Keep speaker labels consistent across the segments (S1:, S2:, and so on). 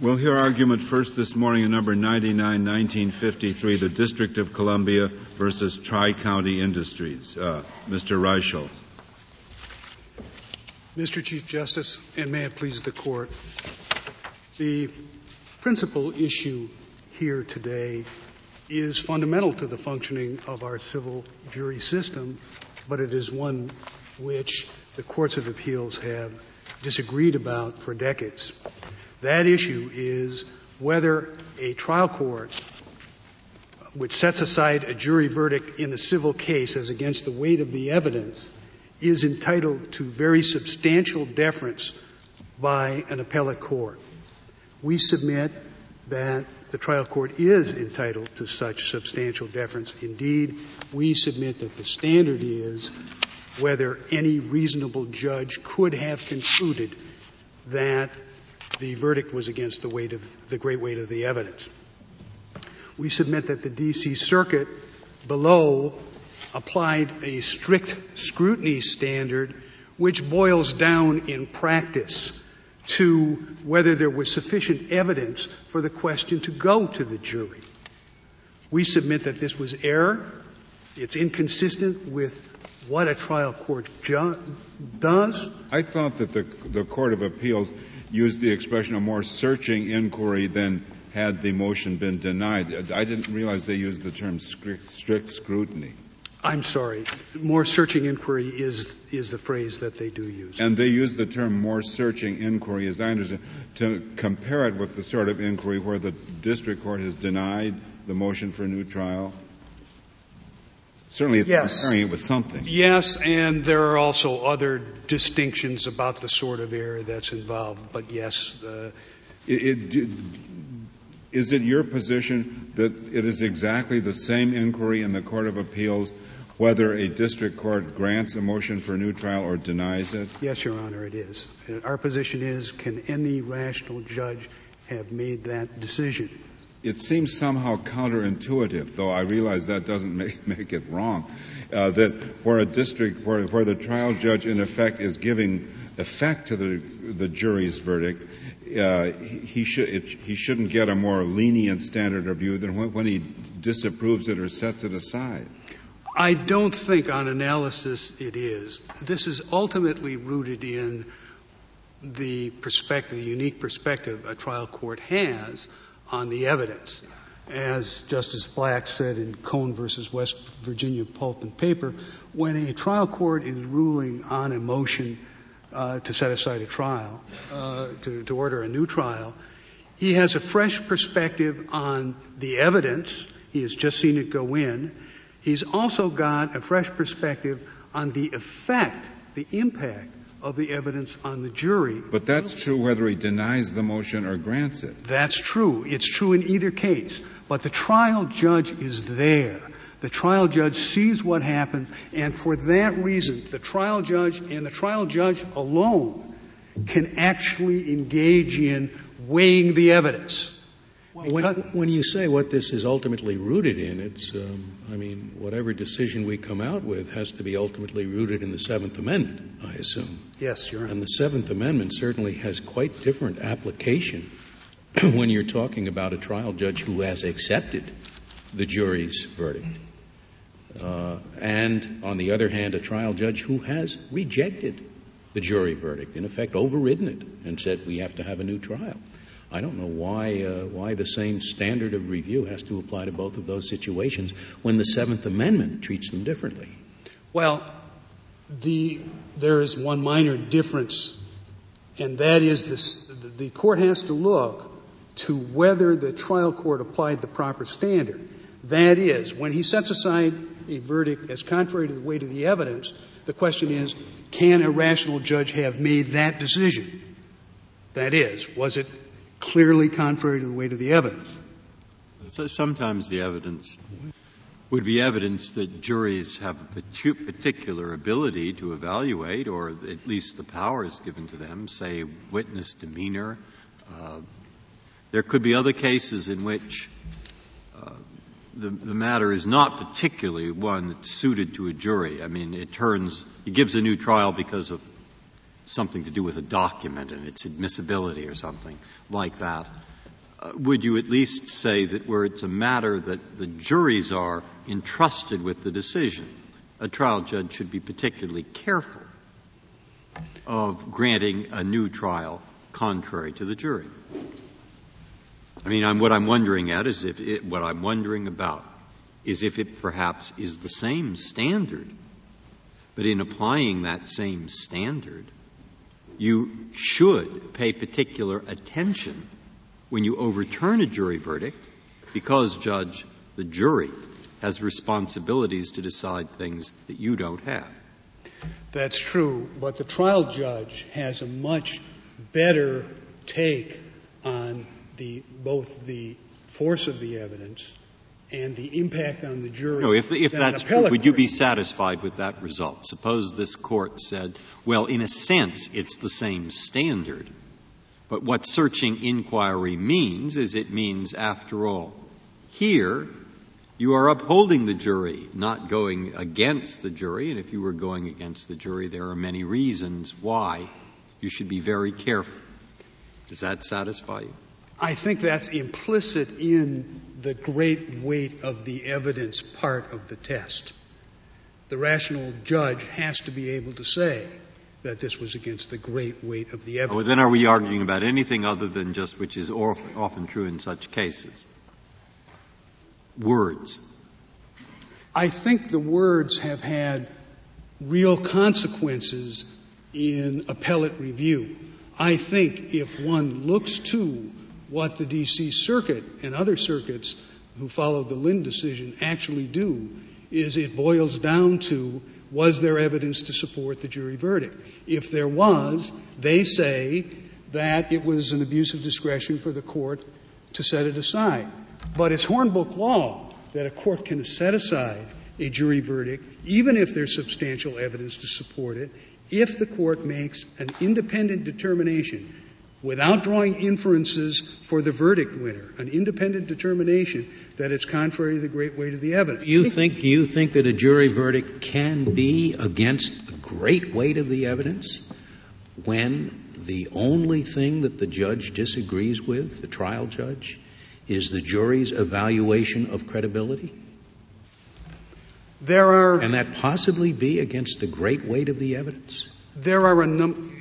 S1: We'll hear argument first this morning in number 99, 1953, the District of Columbia versus Tri-County Industries. Uh, Mr. Reischel.
S2: Mr. Chief Justice, and may it please the Court, the principal issue here today is fundamental to the functioning of our civil jury system, but it is one which the courts of appeals have disagreed about for decades. That issue is whether a trial court which sets aside a jury verdict in a civil case as against the weight of the evidence is entitled to very substantial deference by an appellate court. We submit that the trial court is entitled to such substantial deference. Indeed, we submit that the standard is whether any reasonable judge could have concluded that the verdict was against the weight of the great weight of the evidence. We submit that the DC Circuit below applied a strict scrutiny standard which boils down in practice to whether there was sufficient evidence for the question to go to the jury. We submit that this was error. It's inconsistent with what a trial court ju- does.
S1: I thought that the, the Court of Appeals used the expression a more searching inquiry than had the motion been denied. I didn't realize they used the term strict, strict scrutiny.
S2: I'm sorry. More searching inquiry is is the phrase that they do use.
S1: And they use the term more searching inquiry, as I understand, to compare it with the sort of inquiry where the district court has denied the motion for a new trial. Certainly, it's
S2: yes.
S1: comparing it with something.
S2: Yes, and there are also other distinctions about the sort of error that's involved. But yes, uh,
S1: it, it, is it your position that it is exactly the same inquiry in the Court of Appeals whether a district court grants a motion for a new trial or denies it?
S2: Yes, Your Honor, it is. Our position is can any rational judge have made that decision?
S1: It seems somehow counterintuitive, though I realize that doesn't make, make it wrong, uh, that where a district, where, where the trial judge in effect is giving effect to the, the jury's verdict, uh, he, should, it, he shouldn't get a more lenient standard of view than when, when he disapproves it or sets it aside.
S2: I don't think on analysis it is. This is ultimately rooted in the perspective, the unique perspective a trial court has on the evidence. As Justice Black said in Cone versus West Virginia Pulp and Paper, when a trial court is ruling on a motion uh, to set aside a trial, uh, to, to order a new trial, he has a fresh perspective on the evidence. He has just seen it go in. He's also got a fresh perspective on the effect, the impact of the evidence on the jury.
S1: But that's true whether he denies the motion or grants it.
S2: That's true. It's true in either case. But the trial judge is there. The trial judge sees what happened, and for that reason, the trial judge and the trial judge alone can actually engage in weighing the evidence.
S3: Well, when, when, you say what this is ultimately rooted in, it's, um, I mean, whatever decision we come out with has to be ultimately rooted in the Seventh Amendment, I assume.
S2: Yes, Your Honor.
S3: And the Seventh Amendment certainly has quite different application when you're talking about a trial judge who has accepted the jury's verdict. Uh, and on the other hand, a trial judge who has rejected the jury verdict, in effect overridden it, and said we have to have a new trial. I don't know why uh, why the same standard of review has to apply to both of those situations when the Seventh Amendment treats them differently.
S2: Well, the there is one minor difference, and that is the court has to look to whether the trial court applied the proper standard. That is, when he sets aside a verdict as contrary to the weight of the evidence, the question is, can a rational judge have made that decision? That is, was it clearly contrary to the weight of the evidence.
S4: So sometimes the evidence would be evidence that juries have a particular ability to evaluate, or at least the power is given to them, say witness demeanor. Uh, there could be other cases in which uh, the, the matter is not particularly one that's suited to a jury. I mean, it turns, he gives a new trial because of something to do with a document and its admissibility or something like that, uh, would you at least say that where it's a matter that the juries are entrusted with the decision, a trial judge should be particularly careful of granting a new trial contrary to the jury? I mean, I'm, what I'm wondering at is if it, what I'm wondering about is if it perhaps is the same standard, but in applying that same standard, you should pay particular attention when you overturn a jury verdict because, Judge, the jury has responsibilities to decide things that you don't have.
S2: That's true, but the trial judge has a much better take on the, both the force of the evidence and the impact on the jury.
S4: No, if, if that's true, would you be satisfied with that result? Suppose this court said, well, in a sense, it's the same standard, but what searching inquiry means is it means, after all, here you are upholding the jury, not going against the jury, and if you were going against the jury, there are many reasons why you should be very careful. Does that satisfy you?
S2: I think that's implicit in the great weight of the evidence part of the test. The rational judge has to be able to say that this was against the great weight of the evidence.
S4: Well, then are we arguing about anything other than just which is often true in such cases? Words.
S2: I think the words have had real consequences in appellate review. I think if one looks to what the D.C. Circuit and other circuits who followed the Lind decision actually do, is it boils down to was there evidence to support the jury verdict? If there was, they say that it was an abuse of discretion for the court to set it aside. But it's Hornbook law that a court can set aside a jury verdict, even if there's substantial evidence to support it, if the court makes an independent determination without drawing inferences for the verdict winner, an independent determination that it's contrary to the great weight of the evidence.
S3: You think, do you think that a jury verdict can be against the great weight of the evidence when the only thing that the judge disagrees with, the trial judge, is the jury's evaluation of credibility?
S2: There are
S3: Can that possibly be against the great weight of the evidence?
S2: there are a number.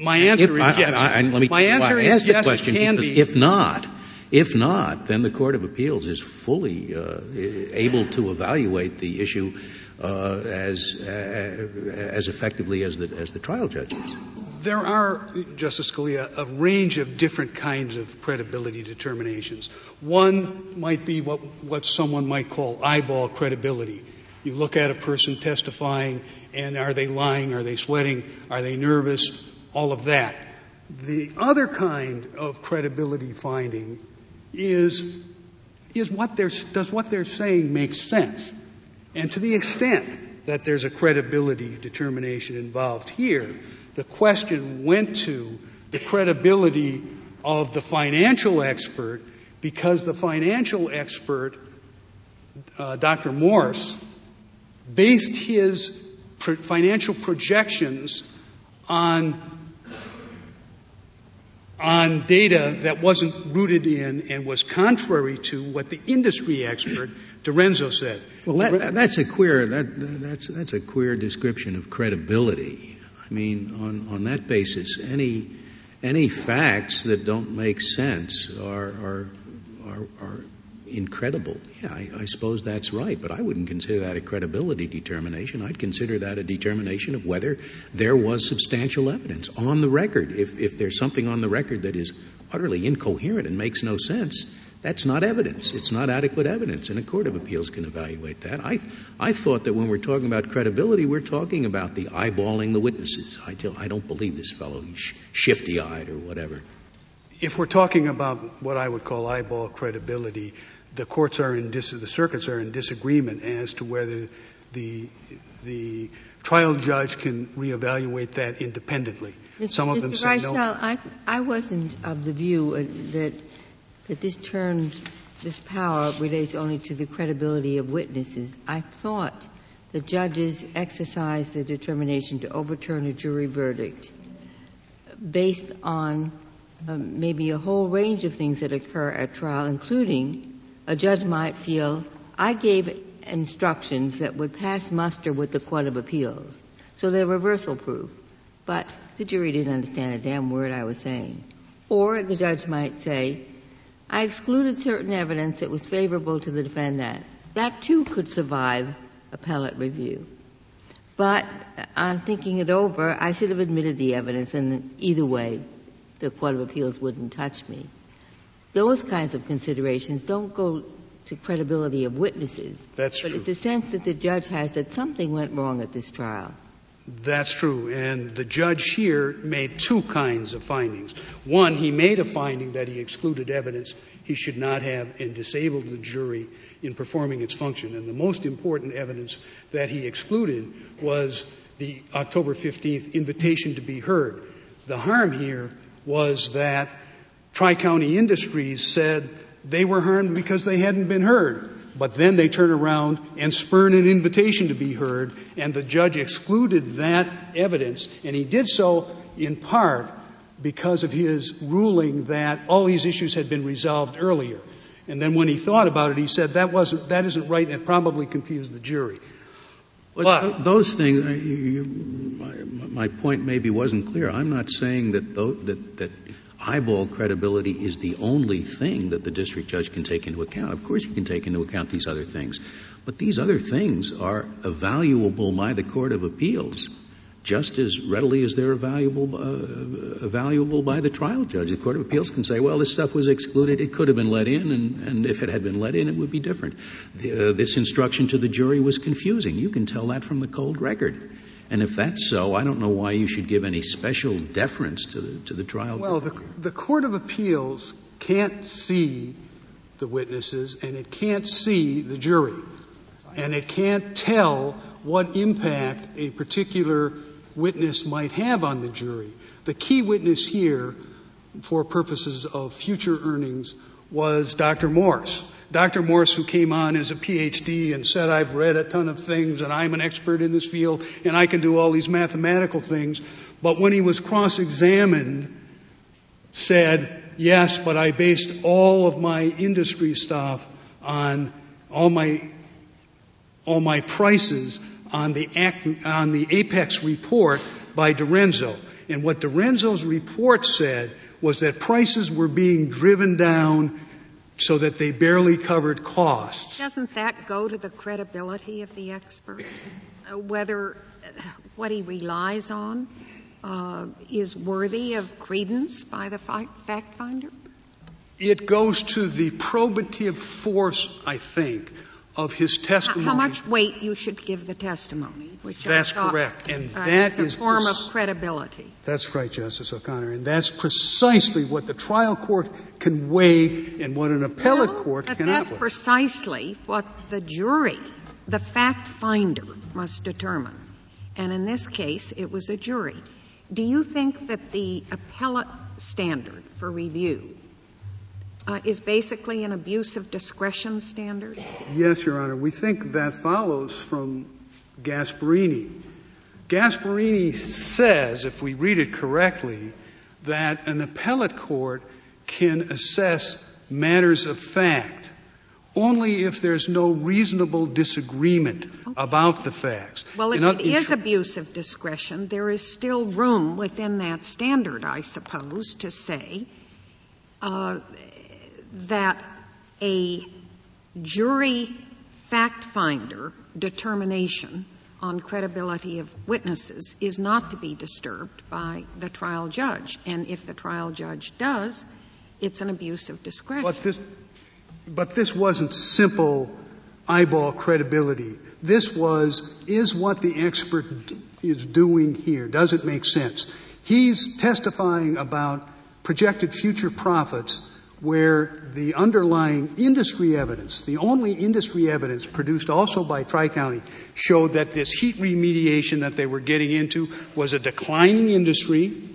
S2: My answer
S3: If-
S2: is yes.
S3: I, I, I, let me
S2: My answer
S3: I
S2: is
S3: ask the
S2: yes.
S3: question
S2: it can
S3: because
S2: be.
S3: if not, if not, then the Court of Appeals is fully uh, able to evaluate the issue uh, as uh, as effectively as the as the trial judge is.
S2: There are, Justice Scalia, a range of different kinds of credibility determinations. One might be what, what someone might call eyeball credibility. You look at a person testifying, and are they lying? Are they sweating? Are they nervous? All of that. The other kind of credibility finding is, is what they're, does what they're saying make sense? And to the extent that there's a credibility determination involved here, the question went to the credibility of the financial expert because the financial expert, uh, Dr. Morse, based his financial projections on on data that wasn't rooted in and was contrary to what the industry expert Dorenzo said.
S3: Well, that, that's a queer that, that's that's a queer description of credibility. I mean, on on that basis, any any facts that don't make sense are are are, are incredible. Yeah, I, I suppose that's right, but I wouldn't consider that a credibility determination. I'd consider that a determination of whether there was substantial evidence on the record. If if there's something on the record that is utterly incoherent and makes no sense, that's not evidence. It's not adequate evidence, and a court of appeals can evaluate that. I, I thought that when we're talking about credibility, we're talking about the eyeballing the witnesses. I, tell, I don't believe this fellow. He's shifty-eyed or whatever.
S2: If we're talking about what I would call eyeball credibility, the courts are in dis- the circuits are in disagreement as to whether the the trial judge can reevaluate that independently.
S5: Mr.
S2: Some of them
S5: Mr.
S2: say no.
S5: I, I wasn't of the view uh, that, that this turns, this power relates only to the credibility of witnesses. I thought the judges exercise the determination to overturn a jury verdict based on um, maybe a whole range of things that occur at trial, including a judge might feel, I gave instructions that would pass muster with the Court of Appeals. So they're reversal proof. But the jury didn't understand a damn word I was saying. Or the judge might say, I excluded certain evidence that was favorable to the defendant. That too could survive appellate review. But on thinking it over, I should have admitted the evidence, and either way, the Court of Appeals wouldn't touch me. Those kinds of considerations don't go to credibility of witnesses.
S2: That's
S5: but
S2: true.
S5: it's a sense that the judge has that something went wrong at this trial.
S2: That's true. And the judge here made two kinds of findings. One, he made a finding that he excluded evidence he should not have and disabled the jury in performing its function. And the most important evidence that he excluded was the October 15th invitation to be heard. The harm here was that Tri County Industries said they were harmed because they hadn't been heard. But then they turn around and spurn an invitation to be heard, and the judge excluded that evidence, and he did so in part because of his ruling that all these issues had been resolved earlier. And then when he thought about it, he said that wasn't, that isn't right, and it probably confused the jury.
S3: But those things, uh, you, you, my, my, point maybe wasn't clear. I'm not saying that, that, that eyeball credibility is the only thing that the district judge can take into account. Of course, he can take into account these other things. But these other things are evaluable by the Court of Appeals just as readily as they're evaluable, uh, by the trial judge. The Court of Appeals can say, well, this stuff was excluded. It could have been let in, and, if it had been let in, it would be different. Uh, this instruction to the jury was confusing. You can tell that from the cold record. And if that's so, I don't know why you should give any special deference to the, to the trial.
S2: Well, the, the Court of Appeals can't see the witnesses and it can't see the jury. And it can't tell what impact a particular witness might have on the jury. The key witness here, for purposes of future earnings, was Dr. Morse. Dr. Morse, who came on as a PhD and said, I've read a ton of things and I'm an expert in this field and I can do all these mathematical things. But when he was cross-examined, said, yes, but I based all of my industry stuff on all my, all my prices on the, on the Apex report by Dorenzo. And what Dorenzo's report said was that prices were being driven down so that they barely covered costs.
S6: Doesn't that go to the credibility of the expert? Whether what he relies on uh, is worthy of credence by the fact finder?
S2: It goes to the probative force, I think, of his testimony.
S6: How much weight you should give the testimony, which
S2: that's correct, and
S6: uh,
S2: that
S6: is a form
S2: pres-
S6: of credibility.
S2: That's right, Justice O'Connor, and that's precisely what the trial court can weigh and what an appellate
S6: well,
S2: court cannot.
S6: That's
S2: weigh.
S6: precisely what the jury, the fact finder, must determine. And in this case, it was a jury. Do you think that the appellate standard for review uh, is basically an abuse of discretion standard?
S2: Yes, Your Honor. We think that follows from Gasparini. Gasparini says, if we read it correctly, that an appellate court can assess matters of fact only if there's no reasonable disagreement okay. about the facts.
S6: Well, if it is abuse of discretion, there is still room within that standard, I suppose, to say uh, that a jury fact finder determination on credibility of witnesses is not to be disturbed by the trial judge. And if the trial judge does, it's an abuse of discretion.
S2: But this, but this wasn't simple eyeball credibility. This was, is what the expert is doing here, does it make sense? He's testifying about projected future profits where the underlying industry evidence, the only industry evidence produced also by Tri-County, showed that this heat remediation that they were getting into was a declining industry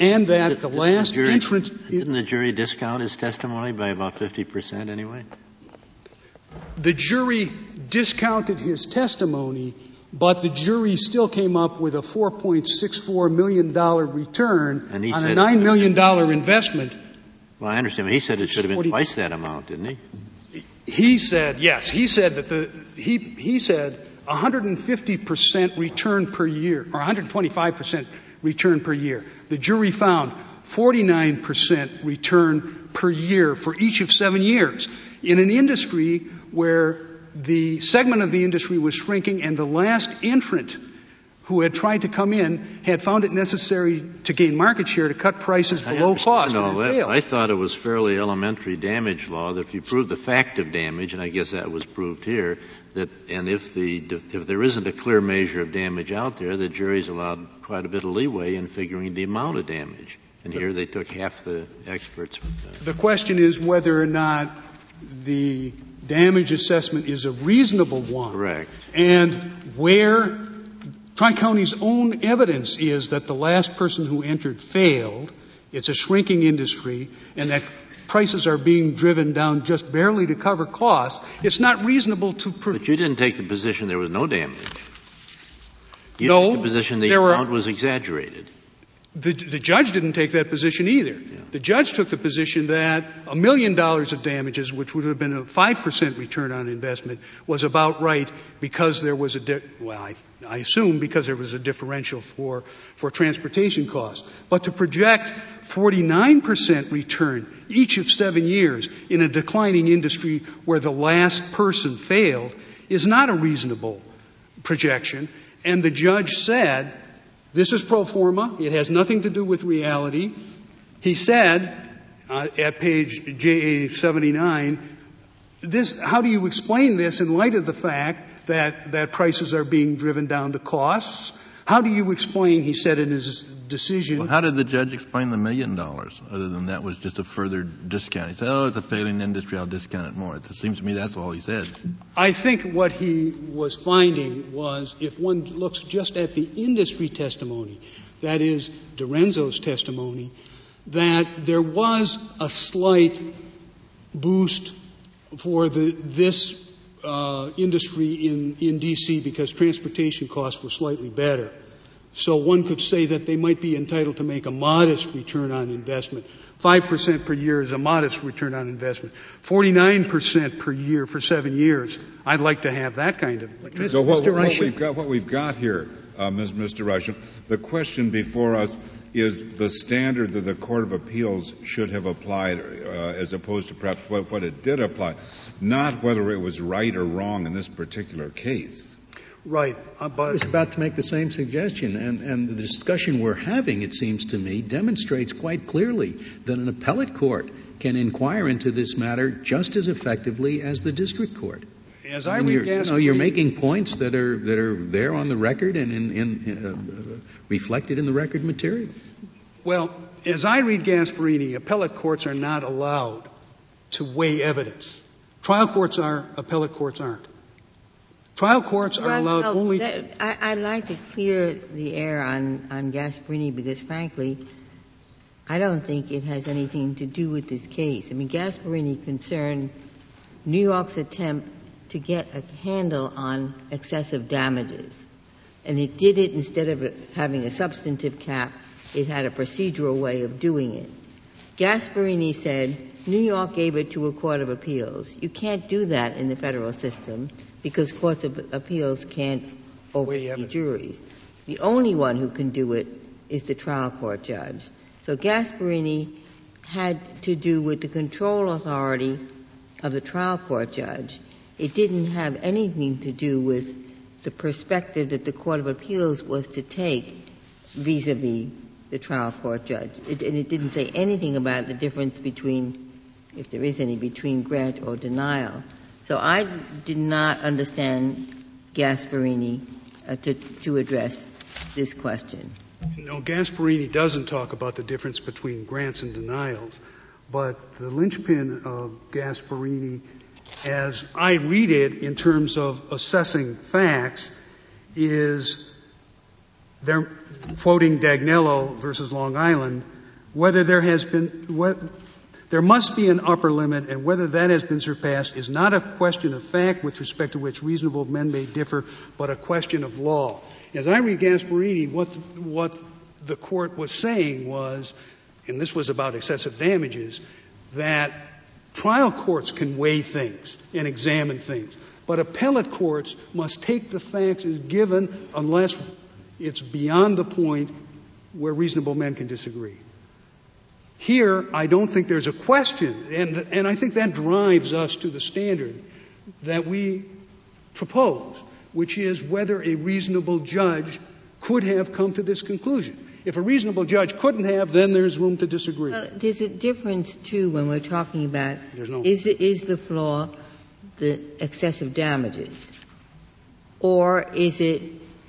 S2: and that did, the last
S7: the jury,
S2: entrant.
S7: Didn't the jury discount his testimony by about 50% anyway?
S2: The jury discounted his testimony, but the jury still came up with a $4.64 million return on a $9 million investment.
S7: Well, I understand, but he said it should have been
S2: 40
S7: twice that amount, didn't he?
S2: He said, yes, he said that the, he, he said 150% return per year, or 125% return per year. The jury found 49% return per year for each of seven years in an industry where the segment of the industry was shrinking and the last entrant who had tried to come in had found it necessary to gain market share to cut prices
S7: I
S2: below cost.
S7: all that. I thought it was fairly elementary damage law that if you prove the fact of damage, and I guess that was proved here, that and if the if there isn't a clear measure of damage out there, the jury's allowed quite a bit of leeway in figuring the amount of damage. And here they took half the experts.
S2: The question is whether or not the damage assessment is a reasonable one.
S7: correct.
S2: And where Tri-County's own evidence is that the last person who entered failed, it's a shrinking industry, and that prices are being driven down just barely to cover costs, it's not reasonable to pre-
S7: But you didn't take the position there was no damage. You
S2: No,
S7: took the position the
S2: were-
S7: amount was exaggerated.
S2: The, the judge didn't take that position either. The judge took the position that a million dollars of damages, which would have been a 5% return on investment, was about right because there was a, di- well, I, I assume because there was a differential for, for transportation costs. But to project 49% return each of seven years in a declining industry where the last person failed is not a reasonable projection. And the judge said, this is pro forma. It has nothing to do with reality. He said uh, at page JA 79, this, how do you explain this in light of the fact that, that prices are being driven down to costs? How do you explain, he said in his decision,
S8: Well, how did the judge explain the million dollars, other than that was just a further discount? He said, oh, it's a failing industry, I'll discount it more. It seems to me that's all he said.
S2: I think what he was finding was if one looks just at the industry testimony, that is Dorenzo's testimony, that there was a slight boost for the, this uh, industry in, in D.C. because transportation costs were slightly better. So one could say that they might be entitled to make a modest return on investment. 5% per year is a modest return on investment. 49% per year for seven years. I'd like to have that kind of.
S1: So what,
S3: Mr.
S1: what
S3: Reich-
S1: we've got, what we've got here, uh, Ms. Mr. Reich, the question before us is the standard that the Court of Appeals should have applied, uh, as opposed to perhaps what, what it did apply, not whether it was right or wrong in this particular case.
S2: Right. Uh,
S3: I was about to make the same suggestion, and, and the discussion we're having, it seems to me, demonstrates quite clearly that an appellate court can inquire into this matter just as effectively as the district court.
S2: as I
S3: And
S2: read
S3: you're, you know, you're making points that are that are there on the record and in, in uh, reflected in the record material.
S2: well, as I read Gasparini, appellate courts are not allowed to weigh evidence. Trial courts are, appellate courts aren't. Trial courts are
S5: Well,
S2: allowed
S5: no,
S2: only.
S5: that- I, I'd like to clear the air on, on Gasparini because frankly, I don't think it has anything to do with this case. I mean, Gasparini concerned New York's attempt to get a handle on excessive damages. And it did it instead of having a substantive cap, it had a procedural way of doing it. Gasparini said New York gave it to a court of appeals. You can't do that in the federal system because courts of appeals can't oversee juries. The only one who can do it is the trial court judge. So Gasparini had to do with the control authority of the trial court judge. It didn't have anything to do with the perspective that the court of appeals was to take vis-a-vis the trial court judge. It, and it didn't say anything about the difference between, if there is any, between grant or denial. So I did not understand Gasparini uh, to, to address this question.
S2: No, Gasparini doesn't talk about the difference between grants and denials, but the linchpin of Gasparini, as I read it in terms of assessing facts, is they're quoting Dagnello versus Long Island, whether there has been, There must be an upper limit, and whether that has been surpassed is not a question of fact with respect to which reasonable men may differ, but a question of law. As I read Gasparini, what, what the court was saying was, and this was about excessive damages, that trial courts can weigh things and examine things, but appellate courts must take the facts as given unless it's beyond the point where reasonable men can disagree. Here, I don't think there's a question, and, and I think that drives us to the standard that we propose, which is whether a reasonable judge could have come to this conclusion. If a reasonable judge couldn't have, then there's room to disagree.
S5: Well, there's a difference, too, when we're talking about
S2: no
S5: is, the, is the flaw the excessive damages? Or is it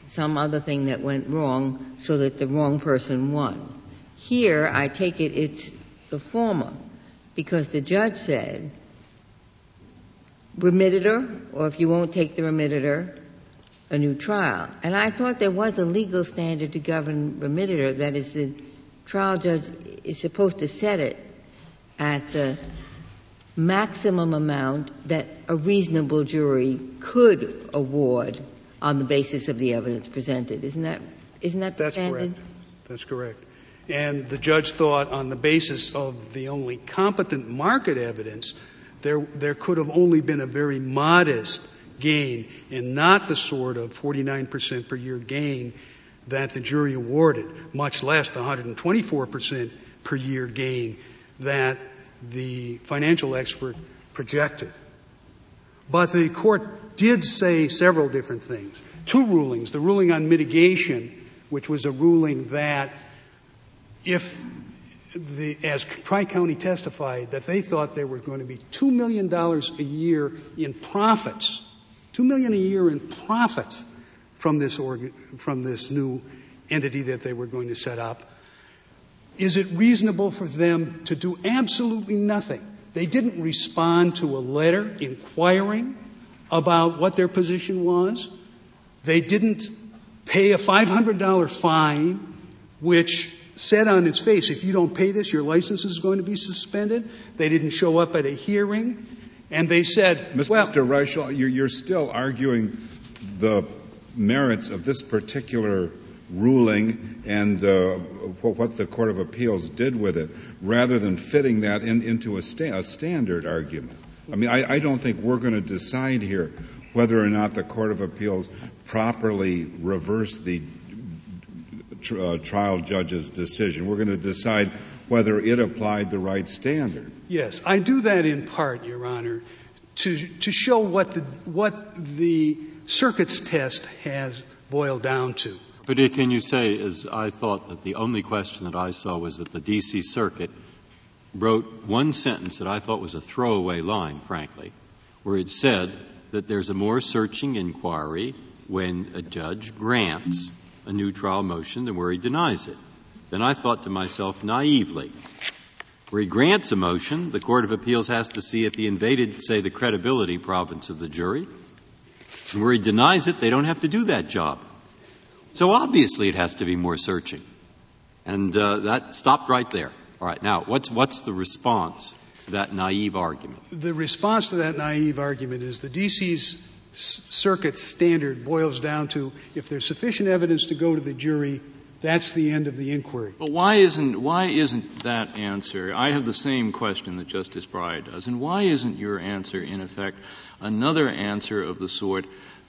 S5: some other thing that went wrong so that the wrong person won? Here, I take it it's the former, because the judge said, remittitur, or if you won't take the remittitur, a new trial. And I thought there was a legal standard to govern remittitur, that is, the trial judge is supposed to set it at the maximum amount that a reasonable jury could award on the basis of the evidence presented. Isn't that, isn't that the
S2: That's
S5: standard?
S2: correct. That's correct. And the judge thought on the basis of the only competent market evidence, there, there could have only been a very modest gain and not the sort of 49% per year gain that the jury awarded, much less the 124% per year gain that the financial expert projected. But the court did say several different things. Two rulings. The ruling on mitigation, which was a ruling that if the, as Tri-County testified, that they thought there were going to be $2 million a year in profits, 2 million a year in profits from this, organ, from this new entity that they were going to set up. Is it reasonable for them to do absolutely nothing? They didn't respond to a letter inquiring about what their position was. They didn't pay a $500 fine, which said on its face, if you don't pay this, your license is going to be suspended. They didn't show up at a hearing. And they said,
S1: Mr.
S2: well,
S1: Mr. Reischel, you're, you're still arguing the merits of this particular ruling and uh, what the Court of Appeals did with it, rather than fitting that in, into a, sta- a, standard argument. I mean, I, I don't think we're going to decide here whether or not the Court of Appeals properly reversed the tr- uh, trial judge's decision. We're going to decide whether it applied the right standard.
S2: Yes, I do that in part, Your Honor, to, to show what the, what the circuit's test has boiled down to.
S4: But can you say, as I thought that the only question that I saw was that the D.C. Circuit wrote one sentence that I thought was a throwaway line, frankly, where it said that there's a more searching inquiry when a judge grants a new trial motion than where he denies it. Then I thought to myself naively, where he grants a motion, the Court of Appeals has to see if he invaded, say, the credibility province of the jury. And where he denies it, they don't have to do that job. So obviously it has to be more searching. And uh, that stopped right there. All right, now, what's, what's the response to that naive argument?
S2: The response to that naive argument is the D.C.'s circuit standard boils down to if there's sufficient evidence to go to the jury, that's the end of the inquiry.
S9: But why isn't, why isn't that answer? I have the same question that Justice Breyer does. And why isn't your answer, in effect, another answer of the sort,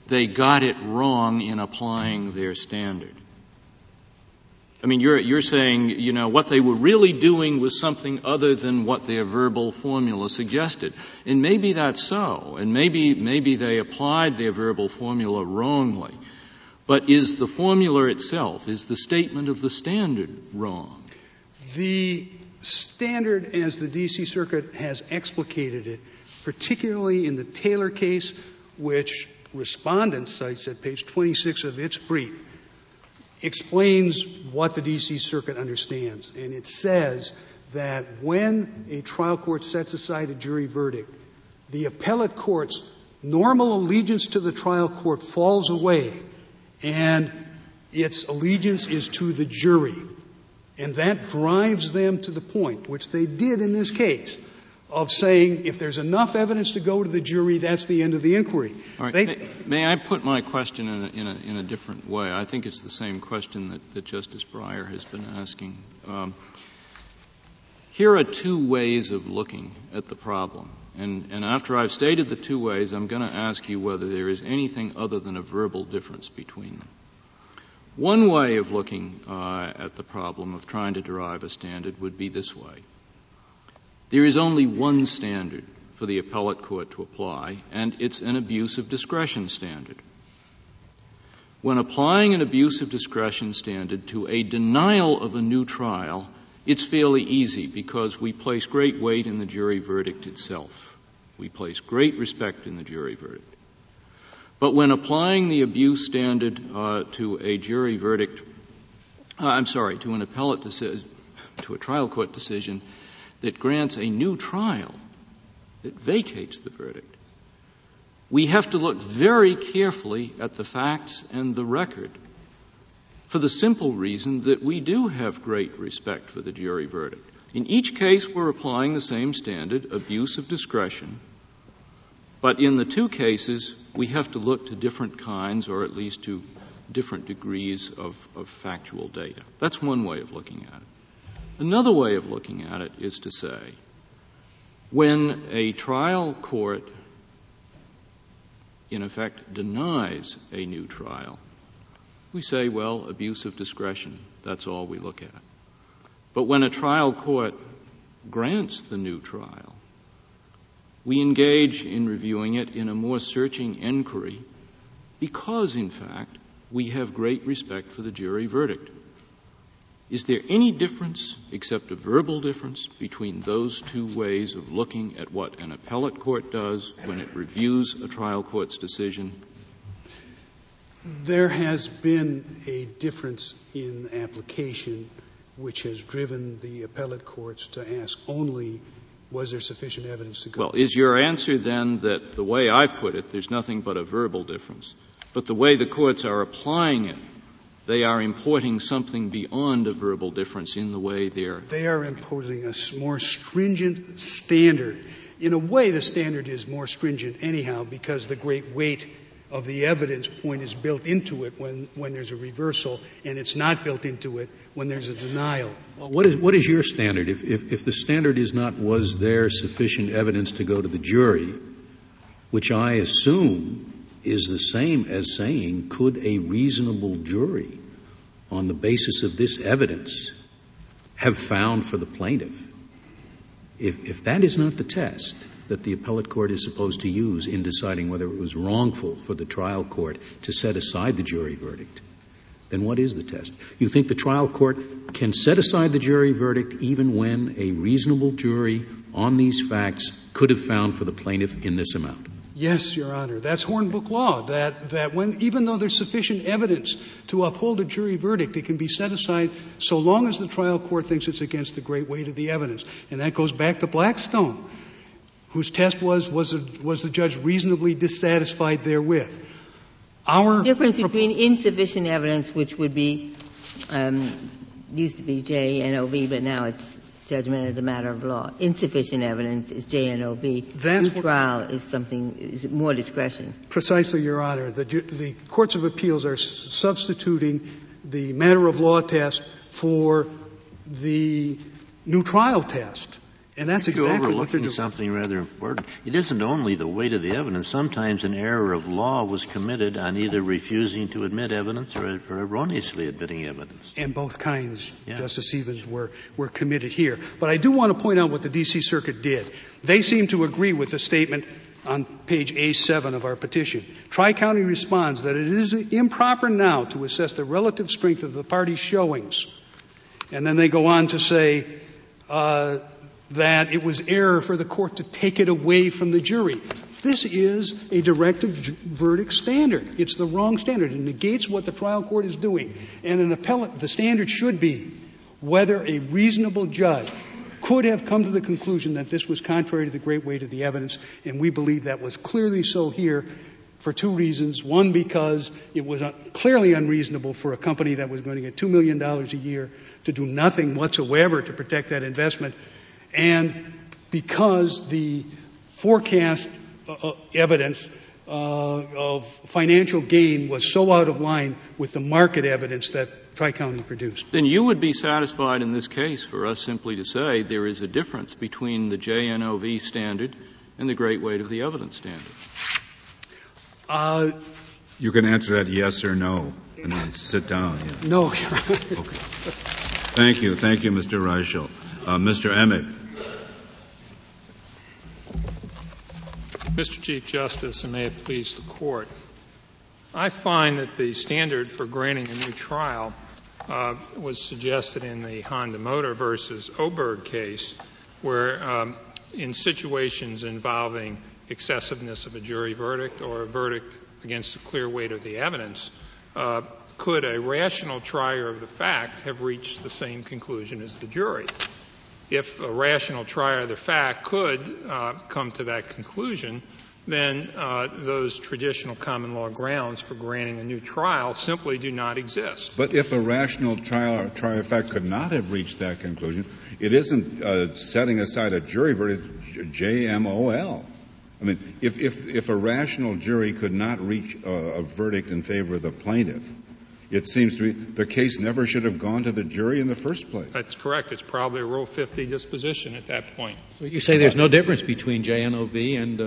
S9: they got it wrong in applying their standard? I mean, you're, you're saying, you know, what they were really doing was something other than what their verbal formula suggested. And maybe that's so. And maybe, maybe they applied their verbal formula wrongly. But is the formula itself, is the statement of the standard wrong?
S2: The standard, as the D.C. Circuit has explicated it, particularly in the Taylor case, which respondent cites at page 26 of its brief, explains what the D.C. Circuit understands. And it says that when a trial court sets aside a jury verdict, the appellate court's normal allegiance to the trial court falls away, and its allegiance is to the jury. And that drives them to the point, which they did in this case, of saying if there's enough evidence to go to the jury, that's the end of the inquiry.
S9: Right.
S2: They-
S9: may, may I put my question in a, in a, in a different way? I think it's the same question that, that Justice Breyer has been asking. Um, here are two ways of looking at the problem. And, and after I've stated the two ways, I'm going to ask you whether there is anything other than a verbal difference between them. One way of looking uh, at the problem of trying to derive a standard would be this way. There is only one standard for the appellate court to apply, and it's an abuse of discretion standard. When applying an abuse of discretion standard to a denial of a new trial, it's fairly easy because we place great weight in the jury verdict itself. We place great respect in the jury verdict. But when applying the abuse standard uh, to a jury verdict, uh, I'm sorry, to an appellate decision, to a trial court decision that grants a new trial that vacates the verdict, we have to look very carefully at the facts and the record for the simple reason that we do have great respect for the jury verdict. In each case, we're applying the same standard, abuse of discretion. But in the two cases, we have to look to different kinds, or at least to different degrees of, of factual data. That's one way of looking at it. Another way of looking at it is to say, when a trial court, in effect, denies a new trial, we say, well, abuse of discretion, that's all we look at. But when a trial court grants the new trial, we engage in reviewing it in a more searching inquiry because, in fact, we have great respect for the jury verdict. Is there any difference, except a verbal difference, between those two ways of looking at what an appellate court does when it reviews a trial court's decision?
S2: There has been a difference in application which has driven the appellate courts to ask only was there sufficient evidence to go?
S9: Well, is your answer then that the way I've put it, there's nothing but a verbal difference, but the way the courts are applying it, they are importing something beyond a verbal difference in the way they're.
S2: They are imposing a more stringent standard. In a way, the standard is more stringent anyhow because the great weight of the evidence point is built into it when, when there's a reversal, and it's not built into it when there's a denial.
S3: Well, what is, what is your standard? If, if, if the standard is not was there sufficient evidence to go to the jury, which I assume is the same as saying could a reasonable jury on the basis of this evidence have found for the plaintiff? If, if that is not the test, that the appellate court is supposed to use in deciding whether it was wrongful for the trial court to set aside the jury verdict, then what is the test? You think the trial court can set aside the jury verdict even when a reasonable jury on these facts could have found for the plaintiff in this amount?
S2: Yes, Your Honor. That's Hornbook law, that, that when, even though there's sufficient evidence to uphold a jury verdict, it can be set aside so long as the trial court thinks it's against the great weight of the evidence. And that goes back to Blackstone whose test was was, a, was the judge reasonably dissatisfied therewith. Our
S5: difference between insufficient evidence, which would be um, used to be JNOV, but now it's judgment as a matter of law. Insufficient evidence is JNOV.
S2: That's
S5: New trial is something is more discretion.
S2: Precisely, Your Honor. The, the courts of appeals are substituting the matter of law test for the new trial test. And that's
S7: You're
S2: exactly
S7: overlooking something rather important. It isn't only the weight of the evidence. Sometimes an error of law was committed on either refusing to admit evidence or, or erroneously admitting evidence.
S2: And both kinds,
S7: Yeah.
S2: Justice Stevens, were, were committed here. But I do want to point out what the D.C. Circuit did. They seem to agree with the statement on page A7 of our petition. Tri-County responds that it is improper now to assess the relative strength of the parties' showings. And then they go on to say, uh, that it was error for the court to take it away from the jury. This is a directive verdict standard. It's the wrong standard. It negates what the trial court is doing. And an appellate, the standard should be whether a reasonable judge could have come to the conclusion that this was contrary to the great weight of the evidence, and we believe that was clearly so here for two reasons. One, because it was uh, clearly unreasonable for a company that was going to get $2 million a year to do nothing whatsoever to protect that investment. And because the forecast uh, uh evidence uh, of financial gain was so out of line with the market evidence that Tri County produced.
S9: Then you would be satisfied in this case for us simply to say there is a difference between the JNOV standard and the great weight of the evidence standard.
S1: Uh, you can answer that yes or no, and then sit down.
S2: Yeah. No. okay.
S1: Thank you. Thank you, Mr. Reichel. Uh, Mr. Emmett.
S10: Mr. Chief Justice, and may it please the Court, I find that the standard for granting a new trial uh, was suggested in the Honda Motor versus Oberg case, where um, in situations involving excessiveness of a jury verdict or a verdict against the clear weight of the evidence, uh, could a rational trier of the fact have reached the same conclusion as the jury? If a rational trier of the fact could uh, come to that conclusion, then uh, those traditional common law grounds for granting a new trial simply do not exist.
S1: But if a rational trial trier of fact could not have reached that conclusion, it isn't uh, setting aside a jury verdict, JMOL. I mean, if, if, if a rational jury could not reach a, a verdict in favor of the plaintiff, it seems to me the case never should have gone to the jury in the first place.
S10: That's correct. It's probably a Rule 50 disposition at that point.
S3: So you say there's no difference between JNOV and, uh,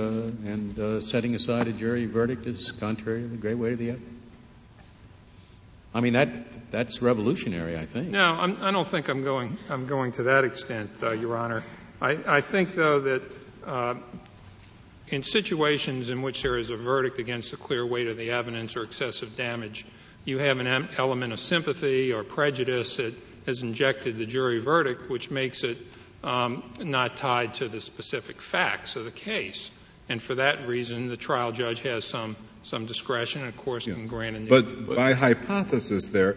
S3: and uh, setting aside a jury verdict is contrary to the great weight of the evidence? I mean, that, that's revolutionary, I think.
S10: No, I'm, I do not think I'm going, I'm going to that extent, uh, Your Honor. I, I, think, though, that uh, in situations in which there is a verdict against the clear weight of the evidence or excessive damage, you have an element of sympathy or prejudice that has injected the jury verdict, which makes it um, not tied to the specific facts of the case. And for that reason, the trial judge has some some discretion, and of course, yeah. can grant a new.
S1: But, but by hypothesis, there,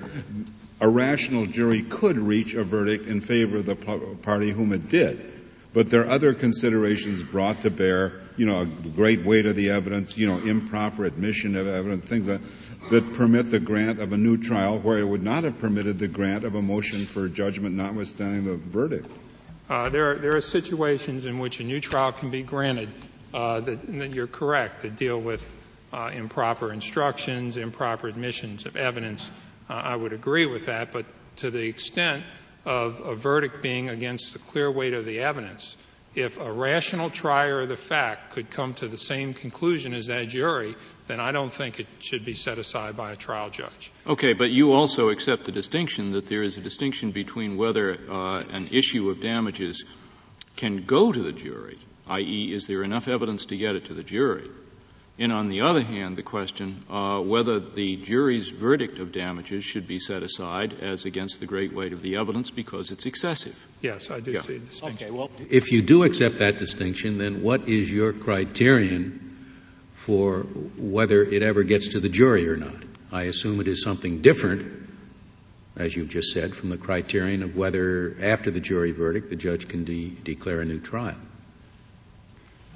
S1: a rational jury could reach a verdict in favor of the party whom it did. But there are other considerations brought to bear, you know, a great weight of the evidence, you know, improper admission of evidence, things like. that that permit the grant of a new trial where it would not have permitted the grant of a motion for judgment notwithstanding the verdict?
S10: Uh, there, are, there are situations in which a new trial can be granted uh, that, that, you're correct that deal with uh, improper instructions, improper admissions of evidence. Uh, I would agree with that, but to the extent of a verdict being against the clear weight of the evidence, if a rational trier of the fact could come to the same conclusion as that jury, then I don't think it should be set aside by a trial judge.
S9: Okay, but you also accept the distinction that there is a distinction between whether uh, an issue of damages can go to the jury, i.e., is there enough evidence to get it to the jury, and on the other hand, the question uh, whether the jury's verdict of damages should be set aside as against the great weight of the evidence because it's excessive.
S10: Yes, I do yeah. see a distinction.
S3: Okay, well, if you do accept that distinction, then what is your criterion for whether it ever gets to the jury or not? I assume it is something different, as you've just said, from the criterion of whether after the jury verdict the judge can de- declare a new trial.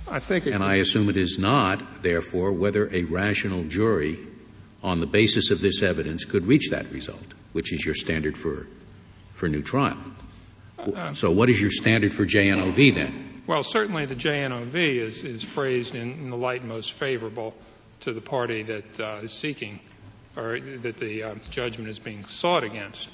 S10: I think
S3: and I assume it is not, therefore, whether a rational jury, on the basis of this evidence, could reach that result, which is your standard for, for new trial. Uh, so, what is your standard for JNOV then?
S10: Well, certainly the JNOV is, is phrased in, in the light most favorable to the party that uh, is seeking or that the uh, judgment is being sought against.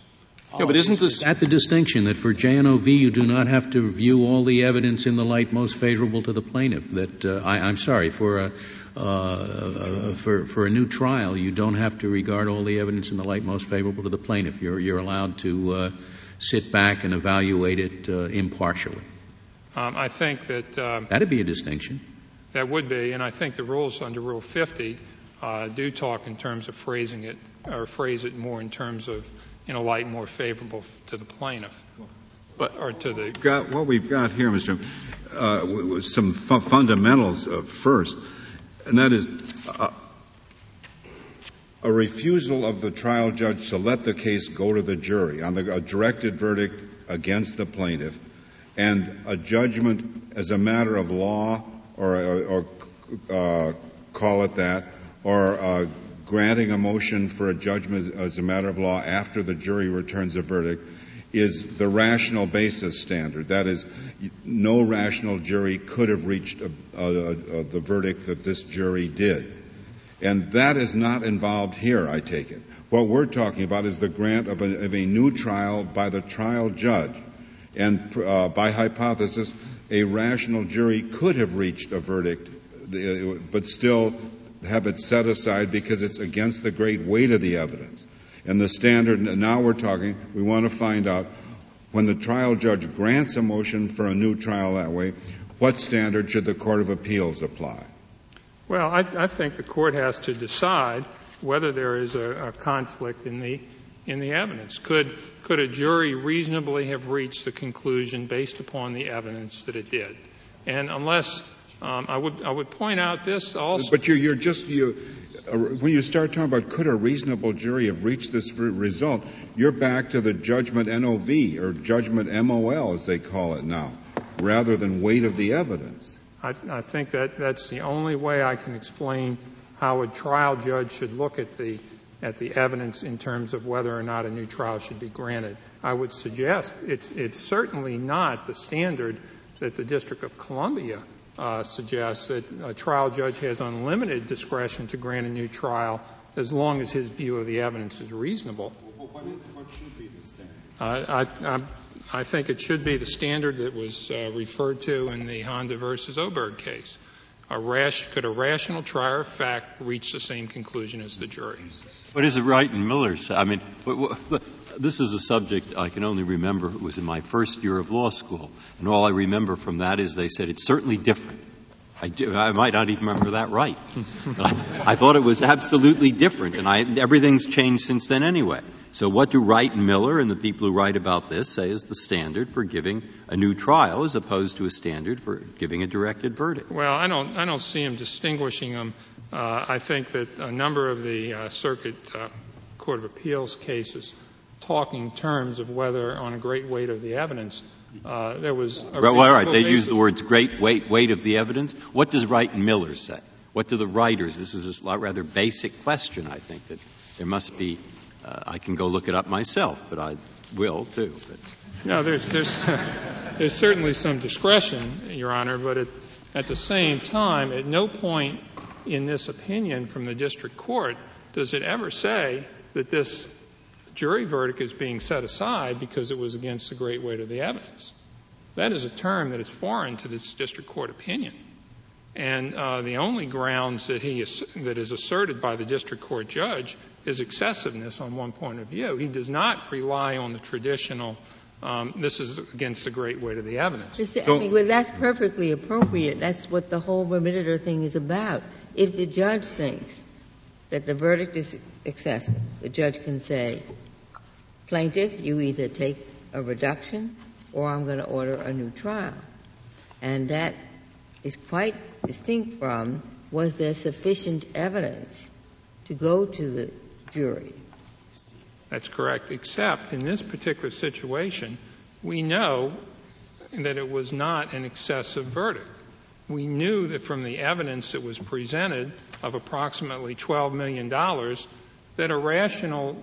S3: Yeah, but isn't this at the distinction that for JNOV you do not have to view all the evidence in the light most favorable to the plaintiff? That uh, I, am sorry for a uh, uh, for for a new trial you don't have to regard all the evidence in the light most favorable to the plaintiff. You're you're allowed to uh, sit back and evaluate it uh, impartially.
S10: Um, I think that um,
S3: that'd be a distinction.
S10: That would be, and I think the rules under Rule 50 uh, do talk in terms of phrasing it or phrase it more in terms of in a light more favorable to the plaintiff. But, or to the
S1: got, what we've got here, Mr. Uh, some fu- fundamentals uh, first, and that is uh, a refusal of the trial judge to let the case go to the jury on the, a directed verdict against the plaintiff, and a judgment as a matter of law, or, or uh, call it that, or uh, granting a motion for a judgment as a matter of law after the jury returns a verdict is the rational basis standard. That is, no rational jury could have reached a, a, a, the verdict that this jury did. And that is not involved here, I take it. What we're talking about is the grant of a, of new trial by the trial judge. And uh, by hypothesis, a rational jury could have reached a verdict, but still have it set aside because it's against the great weight of the evidence. And the standard, now we're talking, we want to find out when the trial judge grants a motion for a new trial that way, what standard should the Court of Appeals apply?
S10: Well, I, I think the court has to decide whether there is a, a conflict in the in the evidence. Could could a jury reasonably have reached the conclusion based upon the evidence that it did? And unless um, I would I would point out this also.
S1: But you're, you're just you uh, when you start talking about could a reasonable jury have reached this result, you're back to the judgment NOV or judgment MOL as they call it now, rather than weight of the evidence.
S10: I, I think that that's the only way I can explain how a trial judge should look at the at the evidence in terms of whether or not a new trial should be granted. I would suggest it's it's certainly not the standard that the District of Columbia uh, suggests that a trial judge has unlimited discretion to grant a new trial as long as his view of the evidence is reasonable.
S1: what, is, what should be the standard?
S10: Uh, I, I, I think it should be the standard that was uh, referred to in the Honda versus Oberg case. A rash, could a rational trier of fact reach the same conclusion as the jury?
S4: What is it Wright and Miller say? I mean, this is a subject I can only remember it was in my first year of law school. And all I remember from that is they said it's certainly different I, do, I might not even remember that right. I, I, thought it was absolutely different, and I, everything's changed since then anyway. So, what do Wright and Miller and the people who write about this say is the standard for giving a new trial, as opposed to a standard for giving a directed verdict?
S10: Well, I don't, I don't see them distinguishing them. Uh, I think that a number of the uh, Circuit uh, Court of Appeals cases talk in terms of whether, on a great weight of the evidence, uh, there was a
S4: well, all right. They use the words great weight, weight of the evidence. What does Wright and Miller say? What do the writers? This is a rather basic question. I think that there must be. Uh, I can go look it up myself, but I will too. But.
S10: No, there's there's there's certainly some discretion, Your Honor, but at, at the same time, at no point in this opinion from the district court does it ever say that this jury verdict is being set aside because it was against the great weight of the evidence. That is a term that is foreign to this district court opinion. And uh, the only grounds that he is, that is asserted by the district court judge is excessiveness on one point of view. He does not rely on the traditional. Um, this is against the great weight of the evidence.
S5: Mr. So, I mean, well, that's perfectly appropriate. That's what the whole remittitur thing is about. If the judge thinks that the verdict is excessive, the judge can say, plaintiff, you either take a reduction or I'm going to order a new trial. And that is quite distinct from was there sufficient evidence to go to the jury?
S10: That's correct, except in this particular situation, we know that it was not an excessive verdict. We knew that from the evidence that was presented of approximately $12 million that a rational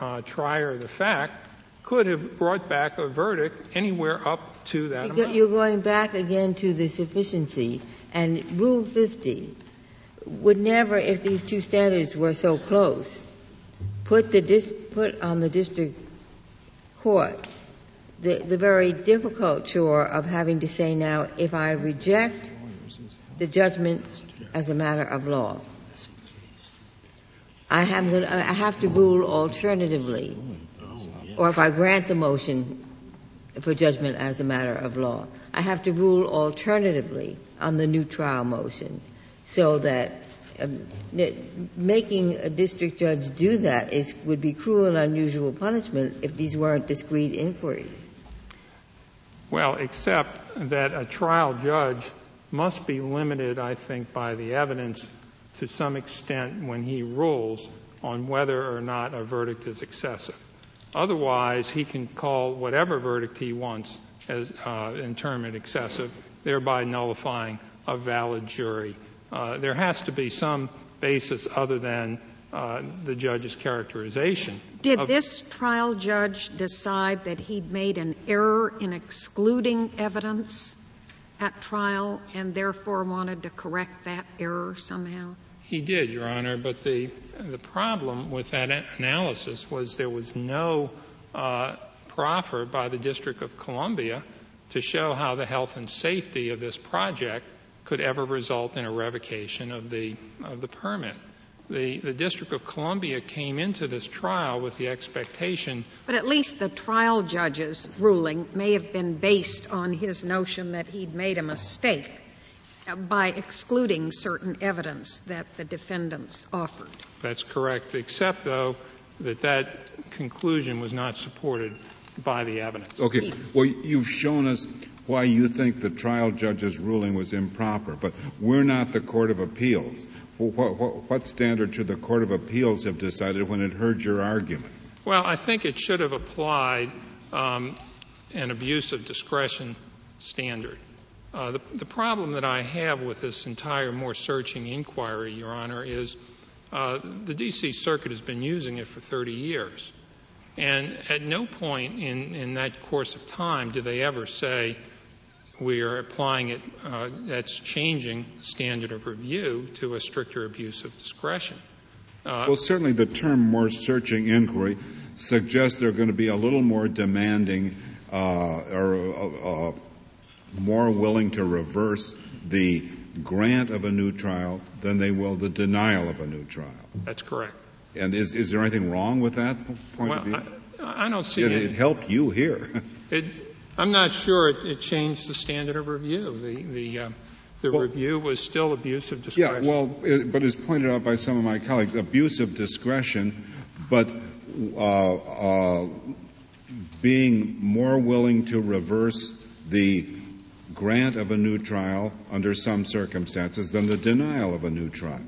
S10: uh, trier of the fact could have brought back a verdict anywhere up to that amount.
S5: You're going back again to the sufficiency. And Rule 50 would never, if these two standards were so close, put, the dis, put on the district court the, the very difficult chore of having to say now, if I reject the judgment as a matter of law, I have, I have to rule alternatively, or if I grant the motion for judgment as a matter of law, I have to rule alternatively on the new trial motion, so that um, making a district judge do that is, would be cruel and unusual punishment if these weren't discrete inquiries.
S10: Well, except that a trial judge must be limited, I think, by the evidence to some extent when he rules on whether or not a verdict is excessive. Otherwise, he can call whatever verdict he wants as, uh, and term it excessive, thereby nullifying a valid jury. Uh, there has to be some basis other than uh, the judge's characterization.
S6: Did of, this trial judge decide that he'd made an error in excluding evidence at trial and therefore wanted to correct that error somehow?
S10: He did, Your Honor, but the the problem with that analysis was there was no uh, proffer by the District of Columbia to show how the health and safety of this project could ever result in a revocation of the of the permit the, the District of Columbia came into this trial with the expectation.
S6: But at least the trial judge's ruling may have been based on his notion that he'd made a mistake by excluding certain evidence that the defendants offered.
S10: That's correct, except, though, that that conclusion was not supported by the evidence.
S1: Okay. Well, you've shown us why you think the trial judge's ruling was improper, but we're not the Court of Appeals what, standard should the Court of Appeals have decided when it heard your argument?
S10: Well, I think it should have applied um, an abuse of discretion standard. Uh, the, the, problem that I have with this entire more searching inquiry, Your Honor, is uh, the D.C. Circuit has been using it for 30 years. And at no point in, in that course of time do they ever say, we are applying it, uh, that's changing standard of review to a stricter abuse of discretion.
S1: Uh, well, certainly the term more searching inquiry suggests they're going to be a little more demanding uh, or uh, uh, more willing to reverse the grant of a new trial than they will the denial of a new trial.
S10: That's correct.
S1: And is, is there anything wrong with that point
S10: well,
S1: of view?
S10: I, I don't see
S1: it.
S10: It,
S1: it helped you here.
S10: it, I'm not sure it, it changed the standard of review. The, the, uh, the well, review was still abuse of discretion.
S1: Yeah, well, it, but as pointed out by some of my colleagues, abuse of discretion, but uh, uh, being more willing to reverse the grant of a new trial under some circumstances than the denial of a new trial.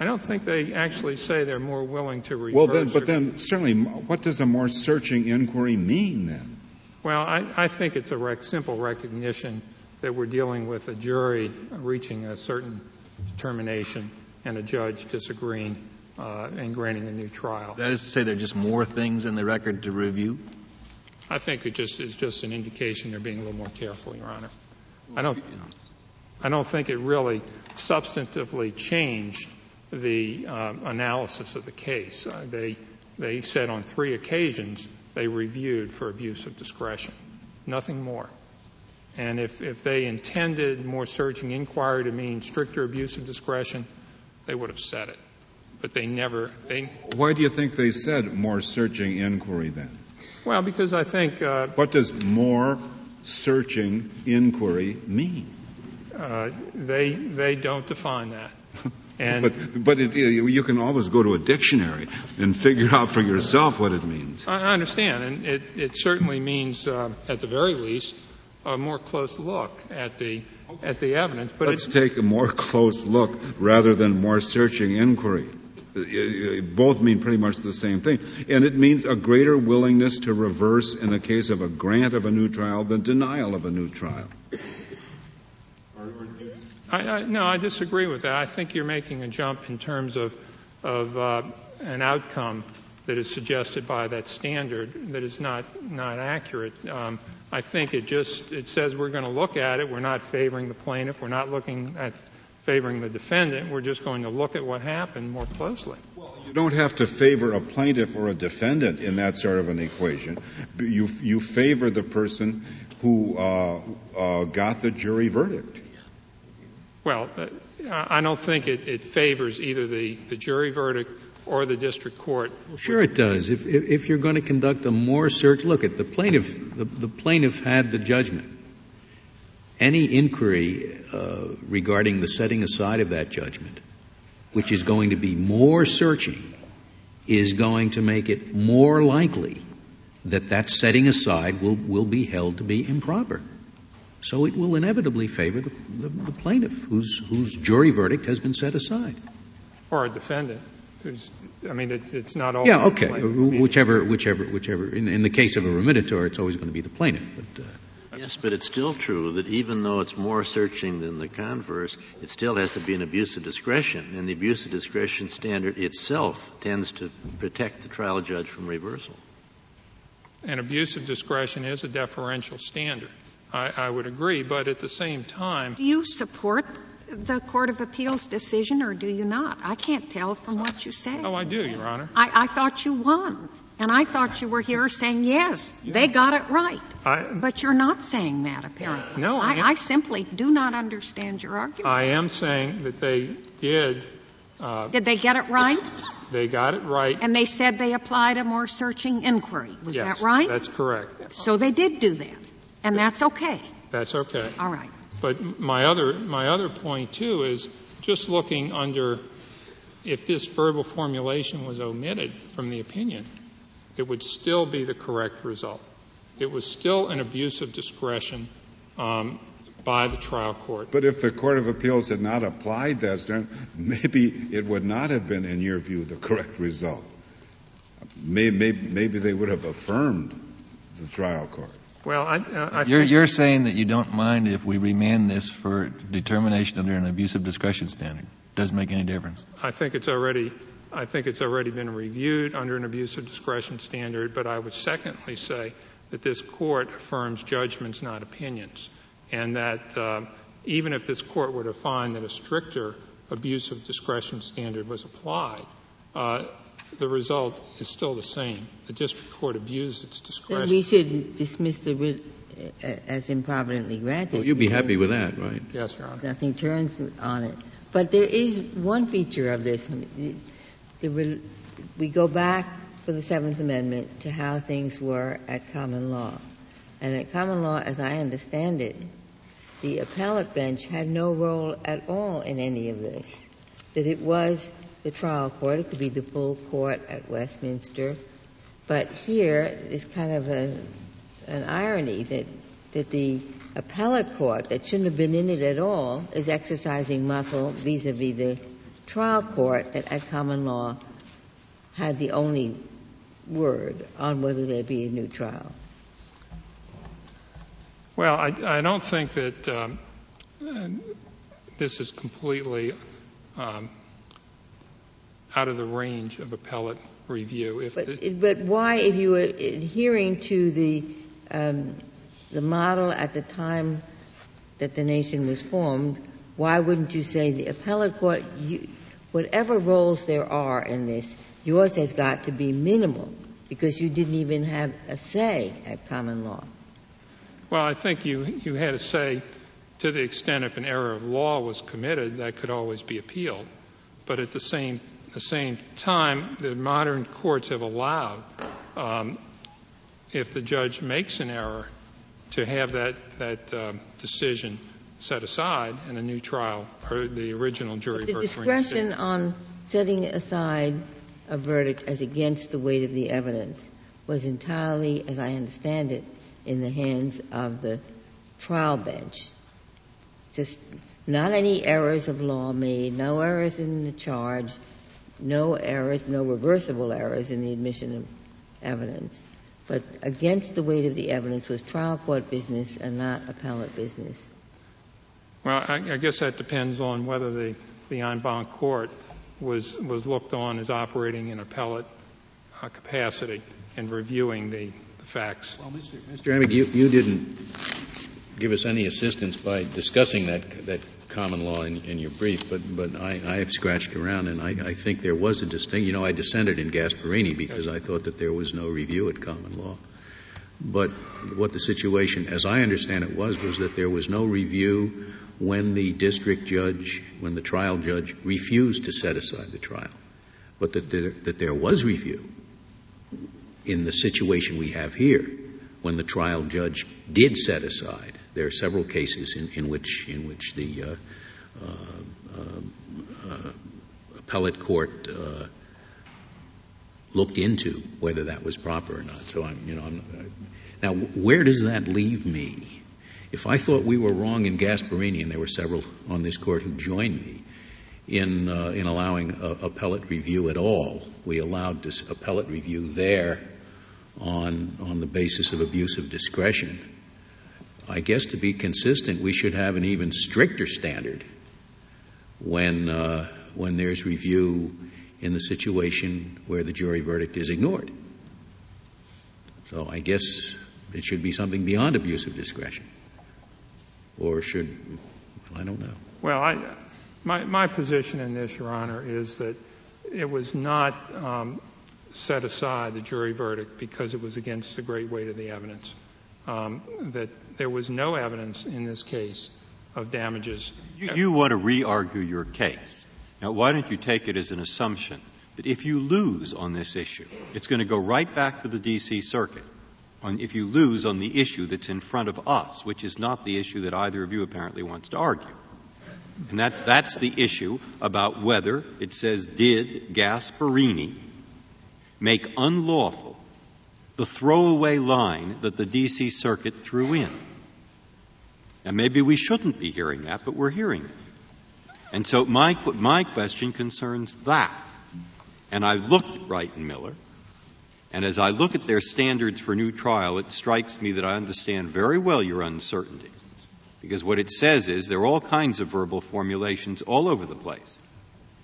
S10: I don't think they actually say they're more willing to reverse.
S1: Well, then, but then certainly, what does a more searching inquiry mean then?
S10: Well, I, I think it's a rec- simple recognition that we're dealing with a jury reaching a certain determination and a judge disagreeing uh, and granting a new trial.
S8: That is to say, there are just more things in the record to review.
S10: I think it just is just an indication they're being a little more careful, Your Honor. I don't. I don't think it really substantively changed the uh, analysis of the case. Uh, they they said on three occasions they reviewed for abuse of discretion. Nothing more. And if, if they intended more searching inquiry to mean stricter abuse of discretion, they would have said it. But they never. They,
S1: Why do you think they said more searching inquiry then?
S10: Well, because I think. Uh,
S1: what does more searching inquiry mean?
S10: Uh, they they don't define that.
S1: And but but it, you can always go to a dictionary and figure out for yourself what it means.
S10: I understand, and it, it certainly means, uh, at the very least, a more close look at the at the evidence.
S1: But let's take a more close look rather than more searching inquiry. Both mean pretty much the same thing, and it means a greater willingness to reverse in the case of a grant of a new trial than denial of a new trial.
S10: I, I, no, I disagree with that. I think you're making a jump in terms of, of uh, an outcome that is suggested by that standard that is not not accurate. Um, I think it just it says we're going to look at it. We're not favoring the plaintiff. We're not looking at favoring the defendant. We're just going to look at what happened more closely.
S1: Well, you don't have to favor a plaintiff or a defendant in that sort of an equation. You you favor the person who uh, uh, got the jury verdict.
S10: Well, uh, I don't think it, it favors either the, the, jury verdict or the district court.
S3: Sure, it does. If, if, if, you're going to conduct a more search, look at the plaintiff. The, the plaintiff had the judgment. Any inquiry uh, regarding the setting aside of that judgment, which is going to be more searching, is going to make it more likely that that setting aside will, will be held to be improper. So it will inevitably favor the, the, the plaintiff whose, whose jury verdict has been set aside.
S10: Or a defendant. Who's, I mean, it, it's not all.
S3: Yeah, okay. Whichever, whichever, whichever. In, in, the case of a remittitur, it's always going to be the plaintiff. But, uh,
S7: Yes, but it's still true that even though it's more searching than the converse, it still has to be an abuse of discretion. And the abuse of discretion standard itself tends to protect the trial judge from reversal.
S10: An abuse of discretion is a deferential standard. I, I would agree, but at the same time.
S6: Do you support the Court of Appeals decision or do you not? I can't tell from what you say.
S10: Oh, I do, Your Honor.
S6: I, I thought you won. And I thought you were here saying, yes, they got it right. I, but you're not saying that, apparently.
S10: No,
S6: I, I, simply do not understand your argument.
S10: I am saying that they did.
S6: Uh, did they get it right?
S10: They got it right.
S6: And they said they applied a more searching inquiry. Was
S10: yes,
S6: that right?
S10: That's correct.
S6: So they did do that. And that's okay.
S10: That's okay.
S6: All right.
S10: But my other, my other point, too, is just looking under if this verbal formulation was omitted from the opinion, it would still be the correct result. It was still an abuse of discretion um, by the trial court.
S1: But if the Court of Appeals had not applied that standard, maybe it would not have been, in your view, the correct result. Maybe, maybe, maybe they would have affirmed the trial court.
S10: Well, I, uh, I
S8: you're, you're saying that you don't mind if we remand this for determination under an abuse of discretion standard. Doesn't make any difference.
S10: I think it's already I think it's already been reviewed under an abuse of discretion standard, but I would secondly say that this court affirms judgments, not opinions, and that uh, even if this court were to find that a stricter abuse of discretion standard was applied, uh, the result is still the same. The district court abused its discretion.
S5: Then we should dismiss the writ uh, as improvidently granted.
S3: Well, you'd be happy with that, right?
S10: Yes, Your Honor.
S5: Nothing turns on it. But there is one feature of this. I mean, the, we go back for the Seventh Amendment to how things were at common law. And at common law, as I understand it, the appellate bench had no role at all in any of this. That it was the trial court, it could be the full court at Westminster. But here is kind of a, an irony that, that the appellate court that shouldn't have been in it at all is exercising muscle vis-a-vis the trial court that at common law had the only word on whether there be a new trial?
S10: Well, I, I don't think that um, this is completely um, out of the range of appellate review.
S5: If but, but why, if you were adhering to the um, the model at the time that the nation was formed, why wouldn't you say the appellate court, you, whatever roles there are in this, yours has got to be minimal because you didn't even have a say at common law?
S10: Well, I think you, you had a say to the extent if an error of law was committed, that could always be appealed. But at the same, the same time, the modern courts have allowed, um, if the judge makes an error, to have that, that um, decision set aside and a new trial or the original jury
S5: the discretion on setting aside a verdict as against the weight of the evidence was entirely, as I understand it, in the hands of the trial bench. Just not any errors of law made, no errors in the charge, no errors, no reversible errors in the admission of evidence. But against the weight of the evidence was trial court business and not appellate business.
S10: Well, I, I guess that depends on whether the, the en banc court was, was looked on as operating in appellate uh, capacity and reviewing the, the facts.
S3: Well, Mr. Mr. Emig, you, you didn't give us any assistance by discussing that, that common law in, in your brief, but, but I, I have scratched around and I, I think there was a distinct, you know, I dissented in Gasparini because I thought that there was no review at common law. But what the situation, as I understand it, was, was that there was no review when the district judge, when the trial judge refused to set aside the trial, but that there, that there was review in the situation we have here when the trial judge did set aside. There are several cases in, which the uh, uh, uh, appellate court looked into whether that was proper or not. So I'm, you know, I'm, now where does that leave me? If I thought we were wrong in Gasparini, and there were several on this court who joined me in, in allowing appellate review at all, we allowed this appellate review there on, on the basis of abuse of discretion. I guess to be consistent, we should have an even stricter standard when, uh, when there's review in the situation where the jury verdict is ignored. So I guess it should be something beyond abuse of discretion. Or should, well, I don't know.
S10: Well, I, my, my position in this, Your Honor, is that it was not um, set aside, the jury verdict, because it was against the great weight of the evidence. Um, that there was no evidence in this case of damages.
S4: You, you want to re-argue your case. Now, why don't you take it as an assumption that if you lose on this issue, it's going to go right back to the D.C. Circuit on, if you lose on the issue that's in front of us, which is not the issue that either of you apparently wants to argue. And that's, that's the issue about whether it says, did Gasparini make unlawful the throwaway line that the D.C. Circuit threw in? And maybe we shouldn't be hearing that, but we're hearing it. And so my, my question concerns that. And I looked at Wright and Miller, and as I look at their standards for new trial, it strikes me that I understand very well your uncertainty. Because what it says is there are all kinds of verbal formulations all over the place.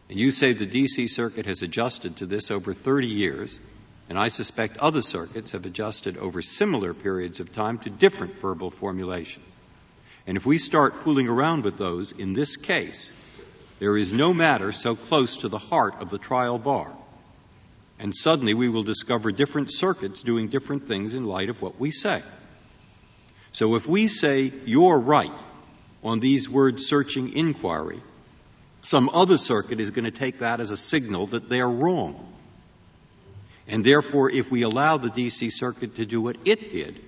S4: And you say the D.C. Circuit has adjusted to this over 30 years, and I suspect other circuits have adjusted over similar periods of time to different verbal formulations. And if we start fooling around with those in this case, there is no matter so close to the heart of the trial bar. And suddenly we will discover different circuits doing different things in light of what we say. So if we say you're right on these words searching inquiry, some other circuit is going to take that as a signal that they're wrong. And therefore, if we allow the DC Circuit to do what it did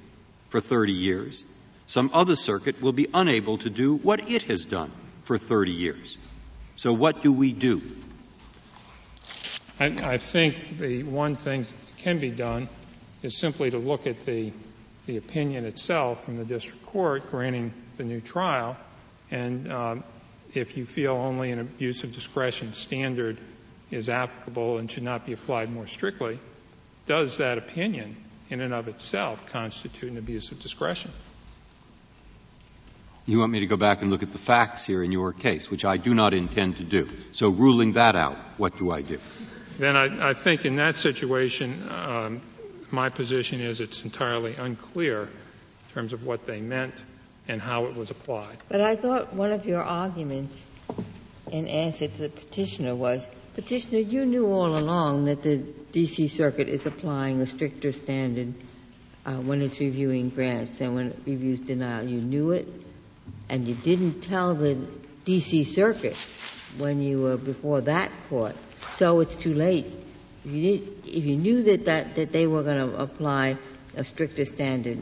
S4: for 30 years, some other circuit will be unable to do what it has done for 30 years. So what do we do?
S10: I, I think the one thing that can be done is simply to look at the, the opinion itself from the district court granting the new trial, and uh, if you feel only an abuse of discretion standard is applicable and should not be applied more strictly, does that opinion in and of itself constitute an abuse of discretion?
S4: You want me to go back and look at the facts here in your case, which I do not intend to do. So ruling that out, what do I do?
S10: Then I, I think in that situation, um, my position is it's entirely unclear in terms of what they meant and how it was applied.
S5: But I thought one of your arguments in answer to the petitioner was, petitioner, you knew all along that the D.C. Circuit is applying a stricter standard uh, when it's reviewing grants and when it reviews denial. You knew it, and you didn't tell the D.C. Circuit when you were before that court, so it's too late. If you, did, if you knew that they were going to apply a stricter standard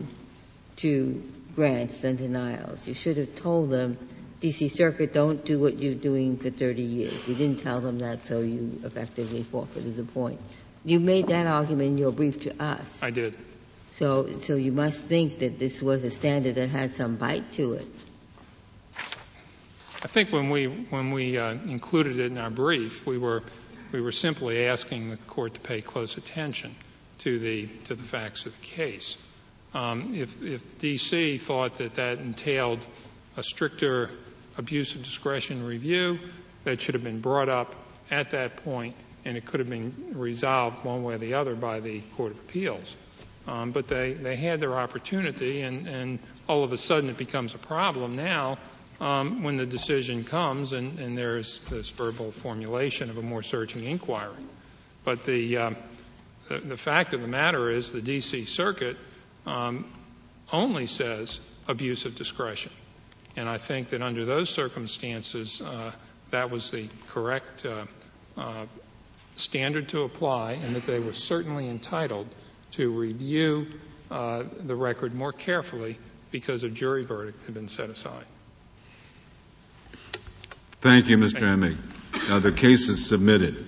S5: to grants than denials, you should have told them, D.C. Circuit, don't do what you're doing for 30 years. You didn't tell them that, so you effectively forfeited the point. You made that argument in your brief to us.
S10: I did.
S5: So, so you must think that this was a standard that had some bite to it.
S10: I think when we when we uh, included it in our brief, we were we were simply asking the court to pay close attention to the to the facts of the case. Um, if, if DC thought that that entailed a stricter abuse of discretion review, that should have been brought up at that point, and it could have been resolved one way or the other by the Court of Appeals. Um, but they, they had their opportunity, and, and all of a sudden it becomes a problem now um, when the decision comes and, and, there's this verbal formulation of a more searching inquiry. But the, uh, the, the, fact of the matter is the D.C. Circuit um, only says abuse of discretion. And I think that under those circumstances, uh, that was the correct uh, uh standard to apply, and that they were certainly entitled to review uh, the record more carefully because a jury verdict had been set aside.
S1: Thank you, Mr. Emig. Now the case is submitted.